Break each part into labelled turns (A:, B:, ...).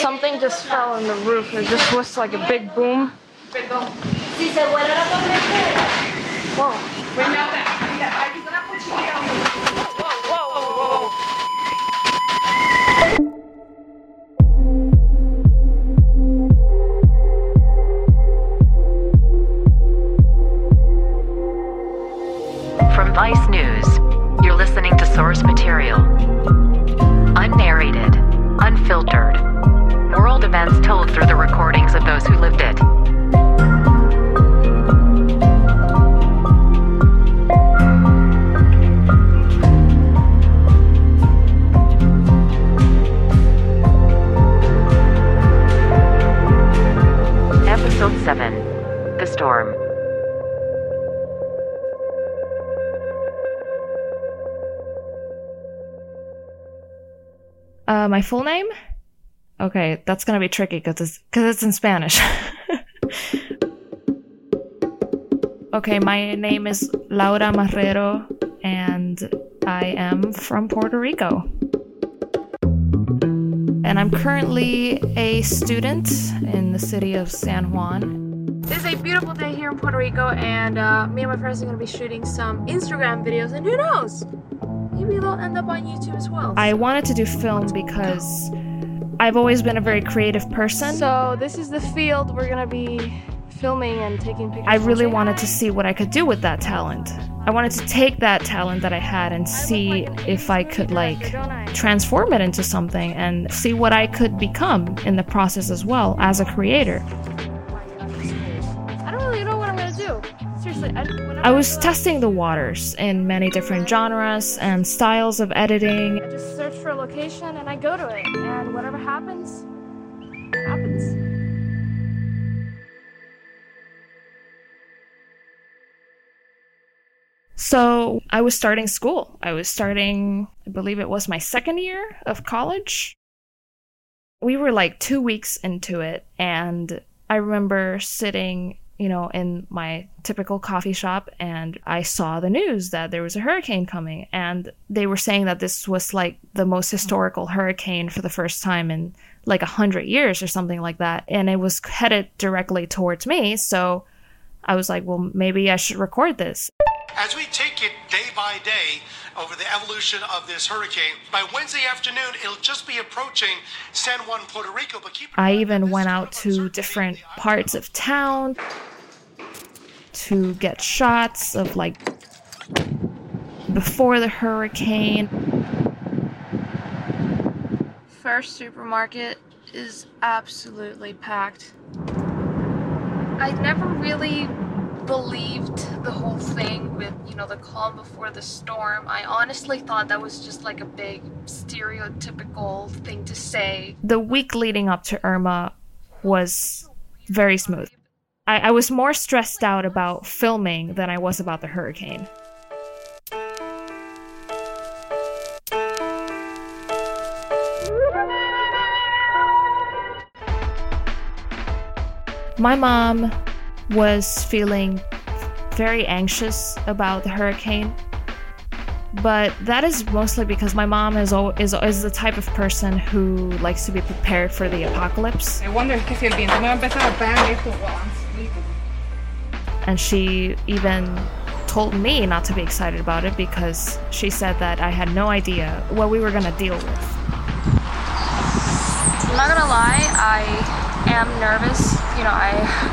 A: Something just fell on the roof. It just was like a big boom. Whoa.
B: From Vice News, you're listening to source material. Unnarrated, unfiltered. World events told through the recordings of those who lived it. Episode 7 The Storm.
A: Uh, my full name? Okay, that's gonna be tricky because it's because it's in Spanish. okay, my name is Laura Marrero, and I am from Puerto Rico. And I'm currently a student in the city of San Juan. It's a beautiful day here in Puerto Rico, and uh, me and my friends are gonna be shooting some Instagram videos, and who knows? Maybe they'll end up on YouTube as well. I wanted to do film because I've always been a very creative person. So this is the field we're gonna be filming and taking pictures. I really wanted to see what I could do with that talent. I wanted to take that talent that I had and see if I could like transform it into something and see what I could become in the process as well as a creator. I don't really know what I'm gonna do. Seriously, I, I was testing the waters in many different genres and styles of editing. Location and I go to it, and whatever happens, happens. So I was starting school. I was starting, I believe it was my second year of college. We were like two weeks into it, and I remember sitting you know, in my typical coffee shop and I saw the news that there was a hurricane coming and they were saying that this was like the most historical hurricane for the first time in like a hundred years or something like that. And it was headed directly towards me. So I was like, well, maybe I should record this.
C: As we take it day by day over the evolution of this hurricane, by Wednesday afternoon, it'll just be approaching San Juan, Puerto Rico. But keep
A: I even went out to different parts of town to get shots of like before the hurricane. First supermarket is absolutely packed. I never really believed the whole thing with, you know, the calm before the storm. I honestly thought that was just like a big stereotypical thing to say. The week leading up to Irma was very smooth. I, I was more stressed out about filming than I was about the hurricane. My mom was feeling very anxious about the hurricane. But that is mostly because my mom is, al- is is the type of person who likes to be prepared for the apocalypse.
D: I wonder es que si el viento me va a empezar a pegar esto.
A: And she even told me not to be excited about it because she said that I had no idea what we were going to deal with. I'm not gonna lie, I am nervous. You know, I I've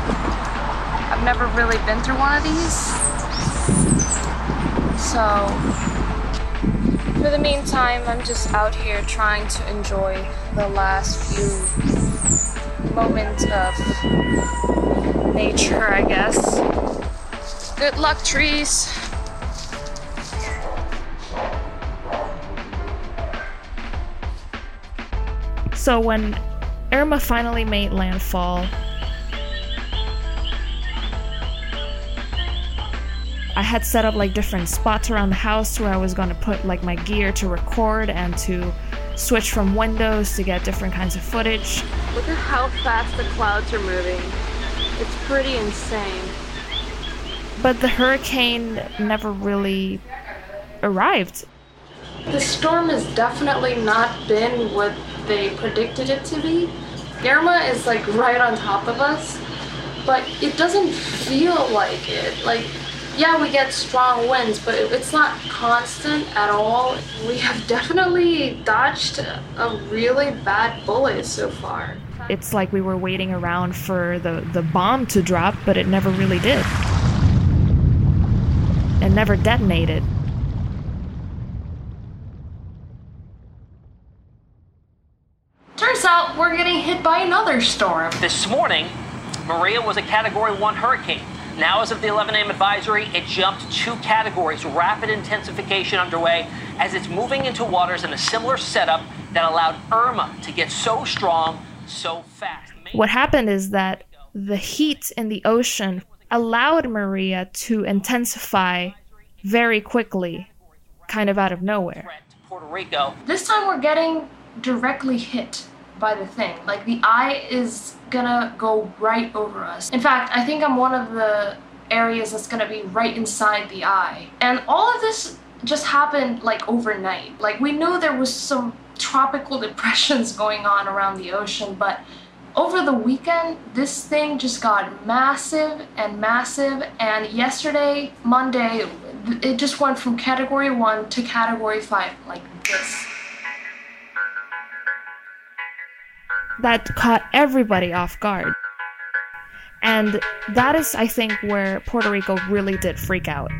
E: never really been through one of these. So, for the meantime, I'm just out here trying to enjoy the last few moments of nature, I guess. Good luck, trees.
A: So when Irma finally made landfall, had set up like different spots around the house where I was going to put like my gear to record and to switch from windows to get different kinds of footage.
E: Look at how fast the clouds are moving. It's pretty insane.
A: But the hurricane never really arrived.
E: The storm has definitely not been what they predicted it to be. Irma is like right on top of us, but it doesn't feel like it. Like, yeah, we get strong winds, but it's not constant at all. We have definitely dodged a really bad bullet so far.
A: It's like we were waiting around for the, the bomb to drop, but it never really did. It never detonated.
E: Turns out we're getting hit by another storm.
F: This morning, Maria was a Category 1 hurricane. Now, as of the 11 a.m. advisory, it jumped two categories. Rapid intensification underway as it's moving into waters in a similar setup that allowed Irma to get so strong so fast.
A: What happened is that the heat in the ocean allowed Maria to intensify very quickly, kind of out of nowhere.
F: Puerto Rico.
E: This time we're getting directly hit by the thing. Like the eye is gonna go right over us. In fact, I think I'm one of the areas that's gonna be right inside the eye. And all of this just happened like overnight. Like we knew there was some tropical depressions going on around the ocean, but over the weekend, this thing just got massive and massive. And yesterday, Monday, it just went from category one to category five, like this.
A: That caught everybody off guard. And that is, I think, where Puerto Rico really did freak out.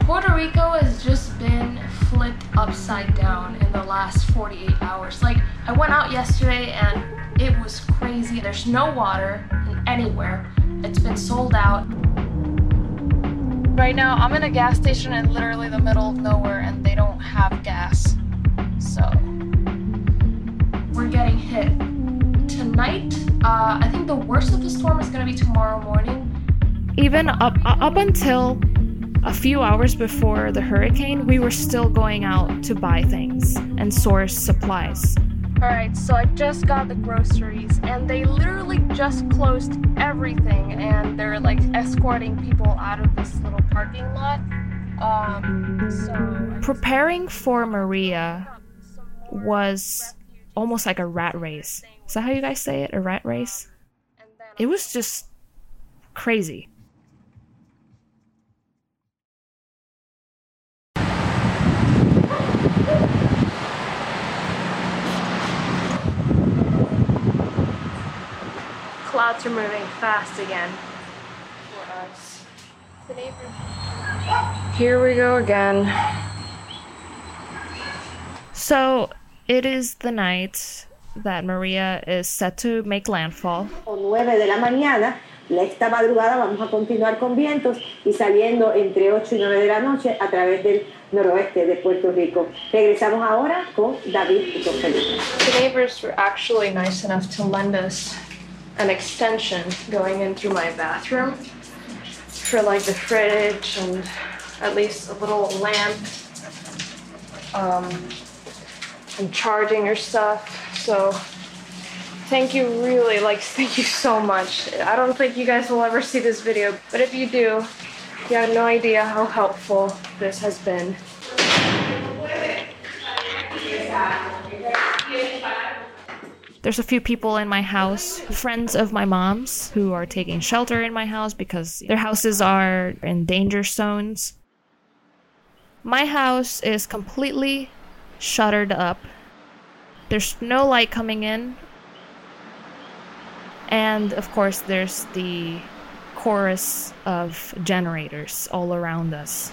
E: Puerto Rico has just been flipped upside down in the last 48 hours. Like, I went out yesterday and it was crazy. There's no water anywhere, it's been sold out. Right now, I'm in a gas station in literally the middle of nowhere and they don't have gas. Tonight, uh, I think the worst of the storm is going to be tomorrow morning.
A: Even up up until a few hours before the hurricane, we were still going out to buy things and source supplies.
E: Alright, so I just got the groceries and they literally just closed everything and they're like escorting people out of this little parking lot. Um, so.
A: Preparing for Maria was almost like a rat race. Is that how you guys say it? A rat race? It was just crazy.
E: Clouds are moving fast again. Here we go again.
A: So it is the night that Maria is set to make landfall.
G: O 9 de la mañana, esta madrugada vamos a continuar con vientos y saliendo entre 8 y 9 de la noche a través del noroeste de Puerto Rico. Regresamos ahora con David y con Felipe.
E: The neighbors were actually nice enough to lend us an extension going in through my bathroom for like the fridge and at least a little lamp um, and charging your stuff. So thank you really like thank you so much. I don't think you guys will ever see this video, but if you do, you have no idea how helpful this has been.
A: There's a few people in my house, friends of my mom's, who are taking shelter in my house because their houses are in danger zones. My house is completely shuttered up. There's no light coming in. And of course, there's the chorus of generators all around us.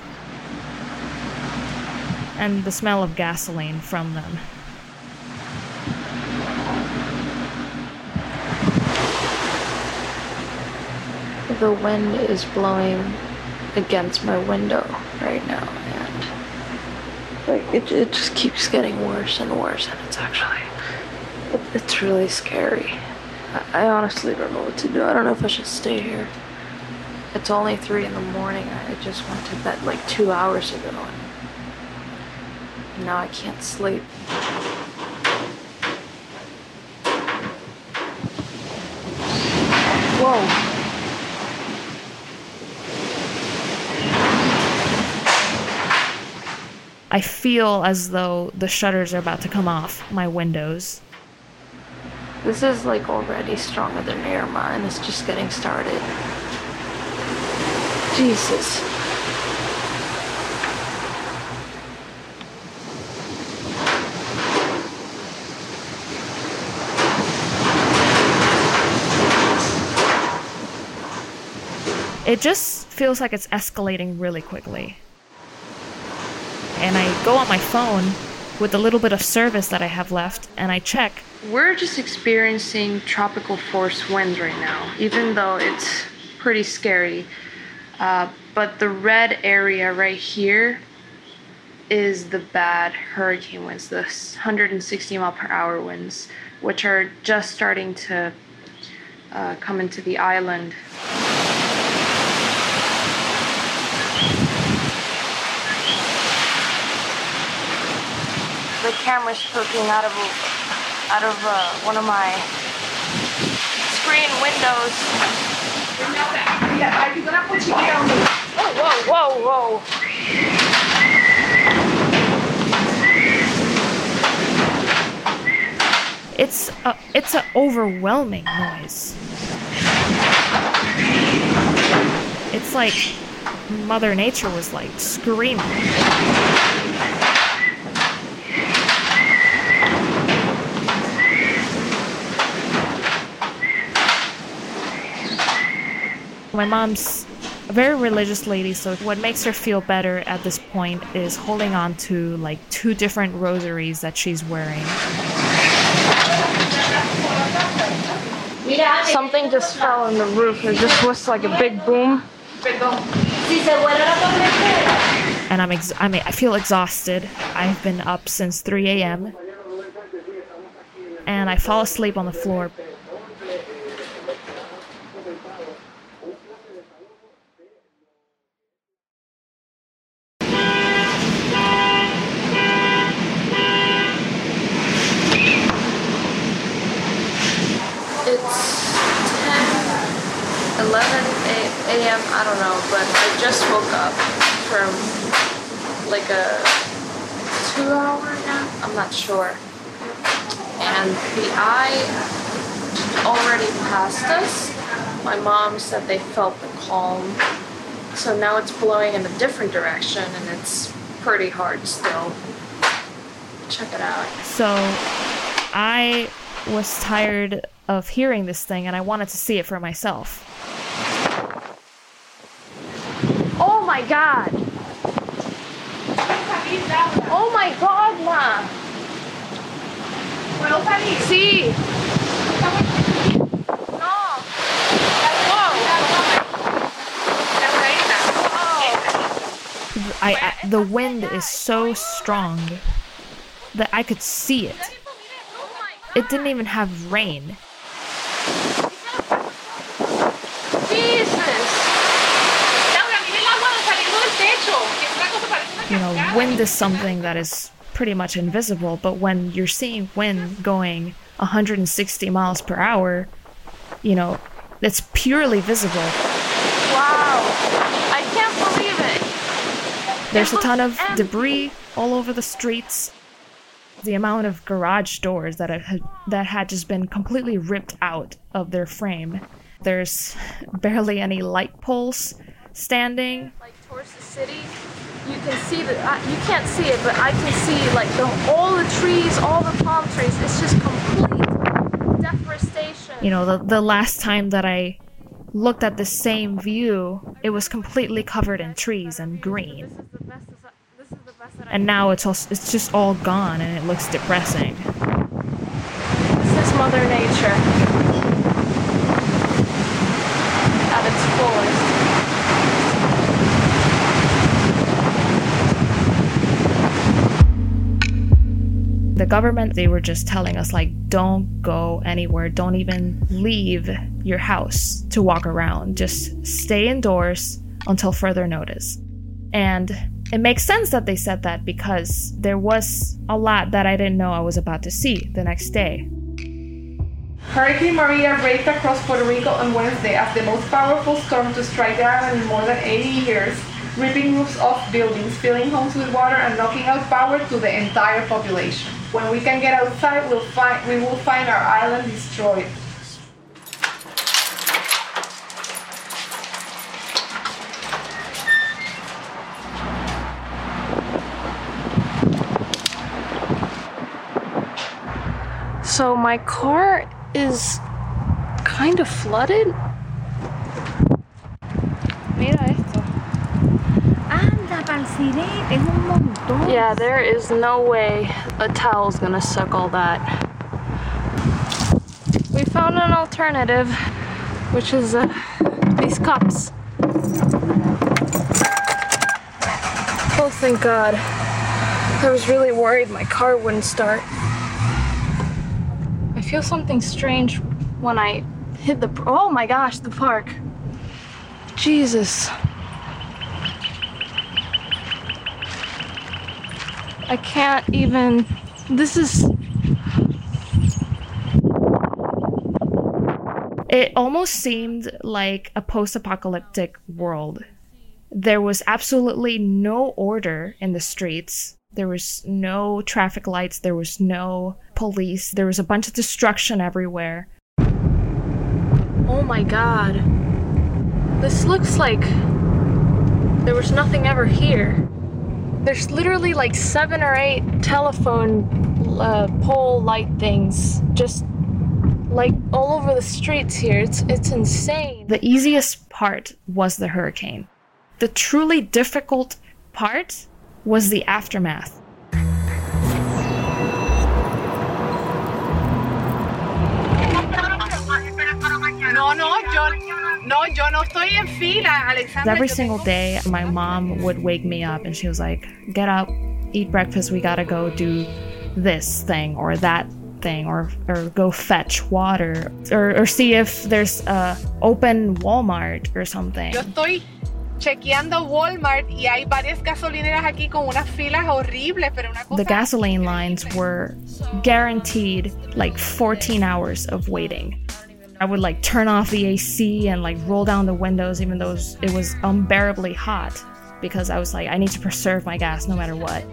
A: And the smell of gasoline from them.
E: The wind is blowing against my window right now, it, it just keeps getting worse and worse, and it's actually it, it's really scary. I, I honestly don't know what to do. I don't know if I should stay here. It's only three in the morning. I just went to bed like two hours ago, and now I can't sleep. Whoa.
A: I feel as though the shutters are about to come off my windows.
E: This is like already stronger than Irma, and it's just getting started. Jesus.
A: It just feels like it's escalating really quickly. And I go on my phone with the little bit of service that I have left and I check.
E: We're just experiencing tropical force winds right now, even though it's pretty scary. Uh, but the red area right here is the bad hurricane winds, the 160 mile per hour winds, which are just starting to uh, come into the island. The camera's poking out of out of uh, one of my screen windows. Oh, whoa, whoa, whoa.
A: It's a, it's an overwhelming noise. It's like Mother Nature was like screaming. My mom's a very religious lady, so what makes her feel better at this point is holding on to like two different rosaries that she's wearing.
E: Something just fell on the roof. It just was like a big boom.
A: and I'm ex- I mean I feel exhausted. I've been up since 3 a.m. and I fall asleep on the floor.
E: It's 10, 11 a- a.m. I don't know, but I just woke up from like a two hour nap. I'm not sure. And the eye already passed us. My mom said they felt the calm. So now it's blowing in a different direction and it's pretty hard still. Check it out.
A: So I was tired of hearing this thing and I wanted to see it for myself.
E: Oh my god! Oh my god, ma! Sí.
A: I, I the wind is so strong that I could see it. It didn't even have rain. You know, wind is something that is pretty much invisible, but when you're seeing wind going 160 miles per hour, you know, it's purely visible.
E: Wow. I can't believe it.
A: There's a ton of debris all over the streets. The amount of garage doors that had, that had just been completely ripped out of their frame. There's barely any light poles standing.
E: Like towards the city, you can see the. Uh, you can't see it, but I can see like the all the trees, all the palm trees. It's just complete deforestation.
A: You know, the, the last time that I looked at the same view, it was completely covered in trees and green.
E: This is the best. This is the best that I
A: And now it's all, it's just all gone and it looks depressing.
E: This is Mother Nature at its fullest.
A: The government, they were just telling us, like, don't go anywhere, don't even leave your house to walk around, just stay indoors until further notice. And it makes sense that they said that because there was a lot that I didn't know I was about to see the next day.
H: Hurricane Maria raked across Puerto Rico on Wednesday as the most powerful storm to strike the island in more than 80 years, ripping roofs off buildings, filling homes with water, and knocking out power to the entire population. When we can get outside, we'll find, we will find our island destroyed.
E: So my car is kind of flooded. Mira esto.
I: Anda, es un montón.
E: Yeah, there is no way a towel's gonna suck all that. We found an alternative, which is uh, these cups. Oh, thank God. I was really worried my car wouldn't start. Feel something strange when I hit the. Oh my gosh, the park. Jesus. I can't even. This is.
A: It almost seemed like a post apocalyptic world. There was absolutely no order in the streets. There was no traffic lights. There was no police. There was a bunch of destruction everywhere.
E: Oh my god. This looks like. There was nothing ever here. There's literally like seven or eight telephone uh, pole light things just like all over the streets here. It's it's insane.
A: The easiest part was the hurricane. The truly difficult part was the aftermath.
H: No, no, yo, no, yo no estoy en fila, Alexandra.
A: Every single day, my mom would wake me up and she was like, Get up, eat breakfast, we gotta go do this thing or that thing or, or go fetch water or, or see if there's a open Walmart or something.
H: Yo estoy chequeando Walmart y hay varias gasolineras aquí con unas filas horribles, pero una cosa.
A: The gasoline lines were guaranteed like 14 hours of waiting. I would like turn off the AC and like roll down the windows even though it was, it was unbearably hot because I was like, I need to preserve my gas no matter what.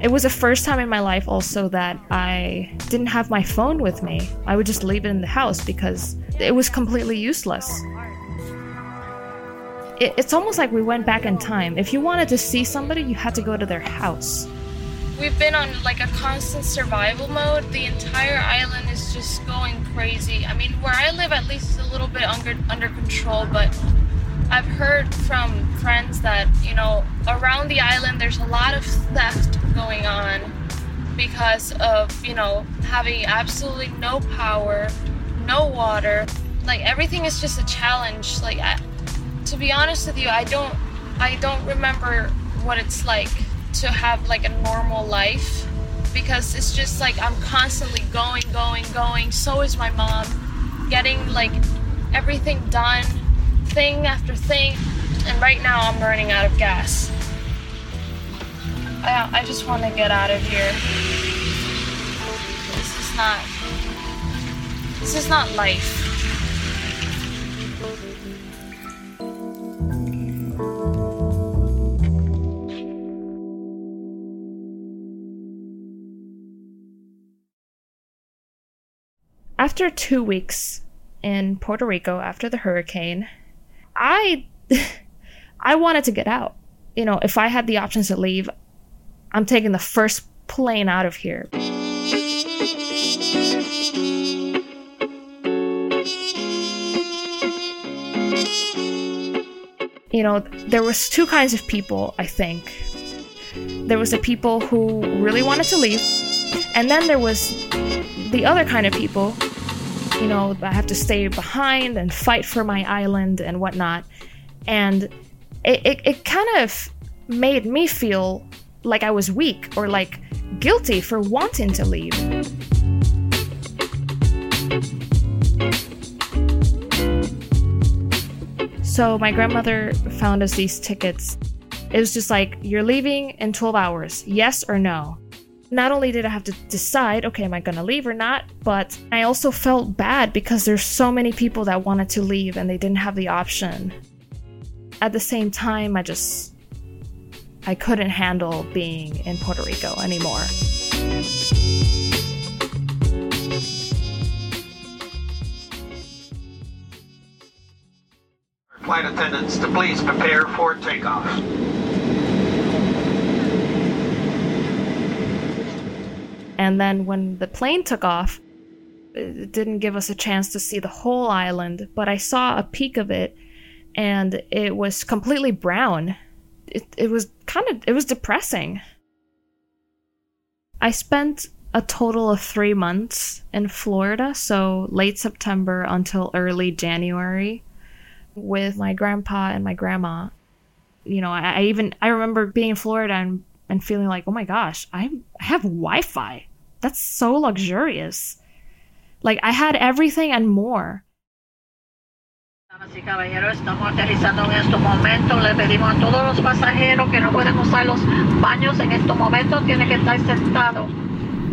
A: It was the first time in my life also that I didn't have my phone with me. I would just leave it in the house because it was completely useless. It, it's almost like we went back in time. If you wanted to see somebody, you had to go to their house.
E: We've been on like a constant survival mode. The entire island is just going crazy. I mean, where I live, at least, is a little bit under under control. But I've heard from friends that you know around the island there's a lot of theft going on because of you know having absolutely no power, no water. Like everything is just a challenge. Like I, to be honest with you, I don't I don't remember what it's like to have like a normal life because it's just like I'm constantly going, going, going. So is my mom, getting like everything done, thing after thing. And right now I'm running out of gas. I, I just want to get out of here. This is not. This is not life.
A: after two weeks in Puerto Rico after the hurricane, I I wanted to get out. You know, if I had the options to leave, I'm taking the first plane out of here. You know, there was two kinds of people, I think. There was the people who really wanted to leave, and then there was the other kind of people you know, I have to stay behind and fight for my island and whatnot. And it, it, it kind of made me feel like I was weak or like guilty for wanting to leave. So my grandmother found us these tickets. It was just like, you're leaving in 12 hours, yes or no. Not only did I have to decide, okay, am I gonna leave or not, but I also felt bad because there's so many people that wanted to leave and they didn't have the option. At the same time, I just I couldn't handle being in Puerto Rico anymore.
J: Flight attendants to please prepare for takeoff.
A: And then when the plane took off, it didn't give us a chance to see the whole island, but I saw a peak of it and it was completely brown. It, it was kind of it was depressing. I spent a total of 3 months in Florida, so late September until early January with my grandpa and my grandma. You know, I, I even I remember being in Florida and and feeling like, oh my gosh, I I have Wi-Fi. That's so luxurious. Like I had everything and more.
K: Damas y caballeros, estamos aterrizando en estos momentos. Le pedimos a todos los pasajeros que no pueden usar los baños en estos momentos, tienen que estar sentados.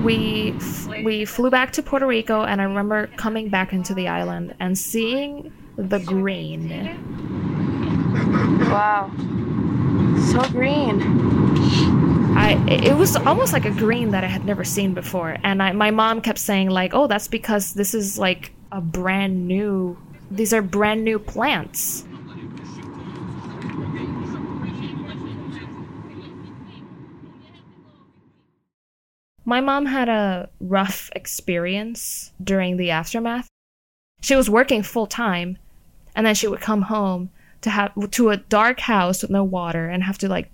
A: We we flew back to Puerto Rico and I remember coming back into the island and seeing the green.
E: Wow. So green.
A: I it was almost like a green that I had never seen before, and I, my mom kept saying like, "Oh, that's because this is like a brand new. These are brand new plants." My mom had a rough experience during the aftermath. She was working full time, and then she would come home to have to a dark house with no water and have to like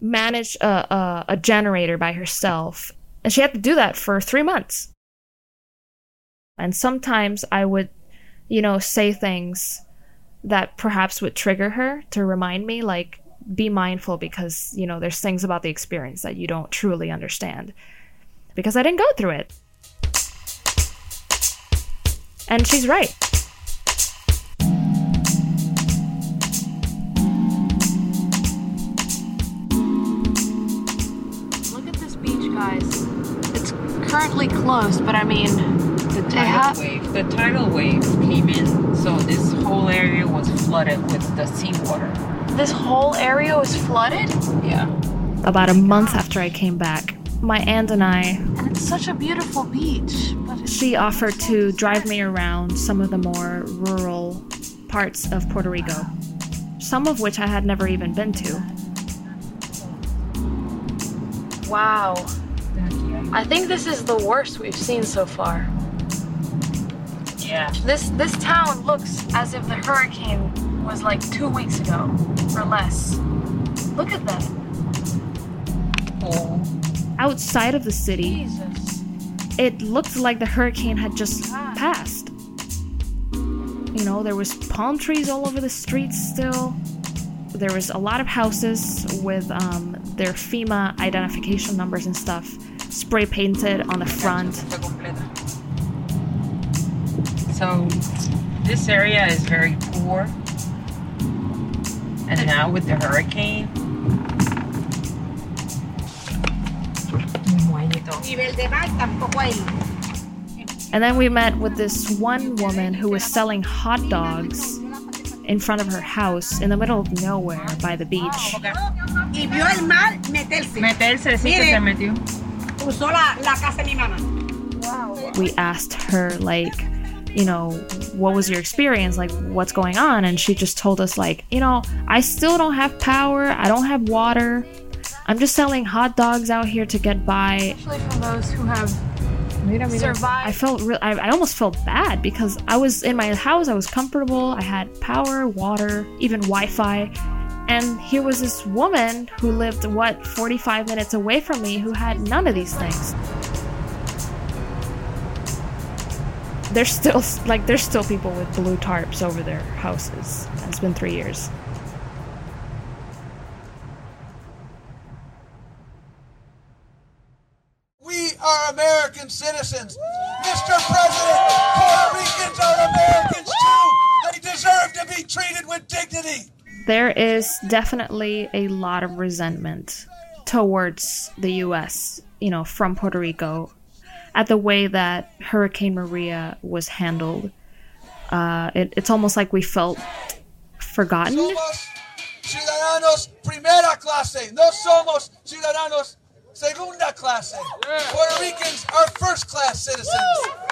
A: manage a, a, a generator by herself. And she had to do that for three months. And sometimes I would, you know, say things that perhaps would trigger her to remind me, like, be mindful because, you know, there's things about the experience that you don't truly understand. Because I didn't go through it. And she's right.
E: Currently closed, but I mean,
L: The tidal
E: have.
L: wave, the tidal wave came in, so this whole area was flooded with the seawater.
E: This whole area was flooded?
L: Yeah.
A: About a month after I came back, my aunt and I,
E: And it's such a beautiful beach. But
A: she offered to drive me around some of the more rural parts of Puerto Rico, some of which I had never even been to.
E: Wow. I think this is the worst we've seen so far.
L: Yeah.
E: This this town looks as if the hurricane was like two weeks ago or less. Look at that.
L: Oh.
A: Outside of the city,
E: Jesus.
A: it looked like the hurricane had just passed. You know, there was palm trees all over the streets still. There was a lot of houses with um, their FEMA identification numbers and stuff spray painted on the front.
L: So this area is very poor. And now with the hurricane.
K: Nivel de mar tampoco hay.
A: And then we met with this one woman who was selling hot dogs in front of her house in the middle of nowhere by the beach.
K: Y vio el mar meterse.
L: Meterse, sí que
K: Mire.
L: se metió.
K: Usó la, la casa de mi mamá.
A: we asked her like you know what was your experience like what's going on and she just told us like you know i still don't have power i don't have water i'm just selling hot dogs out here to get by
E: Especially for those who have
A: i
E: survived.
A: felt real I, I almost felt bad because i was in my house i was comfortable i had power water even wi-fi And here was this woman who lived, what, 45 minutes away from me who had none of these things. There's still, like, there's still people with blue tarps over their houses. It's been three years.
M: We are American citizens. Mr. President, Puerto Ricans are Americans too. They deserve to be treated with dignity.
A: There is definitely a lot of resentment towards the US, you know, from Puerto Rico at the way that Hurricane Maria was handled. Uh, it, it's almost like we felt forgotten.
M: Somos ciudadanos primera clase. No somos ciudadanos segunda clase. Puerto Ricans are first class citizens,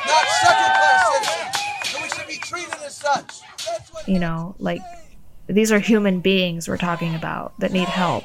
M: not second class citizens. And we should be treated as such.
A: You know, like these are human beings we're talking about that need help.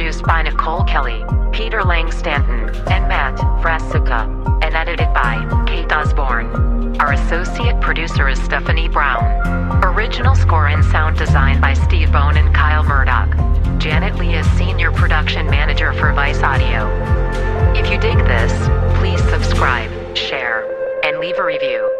B: Produced by Nicole Kelly, Peter Lang Stanton, and Matt Frasuka, and edited by Kate Osborne. Our associate producer is Stephanie Brown. Original score and sound design by Steve Bone and Kyle Murdoch. Janet Lee is senior production manager for Vice Audio. If you dig this, please subscribe, share, and leave a review.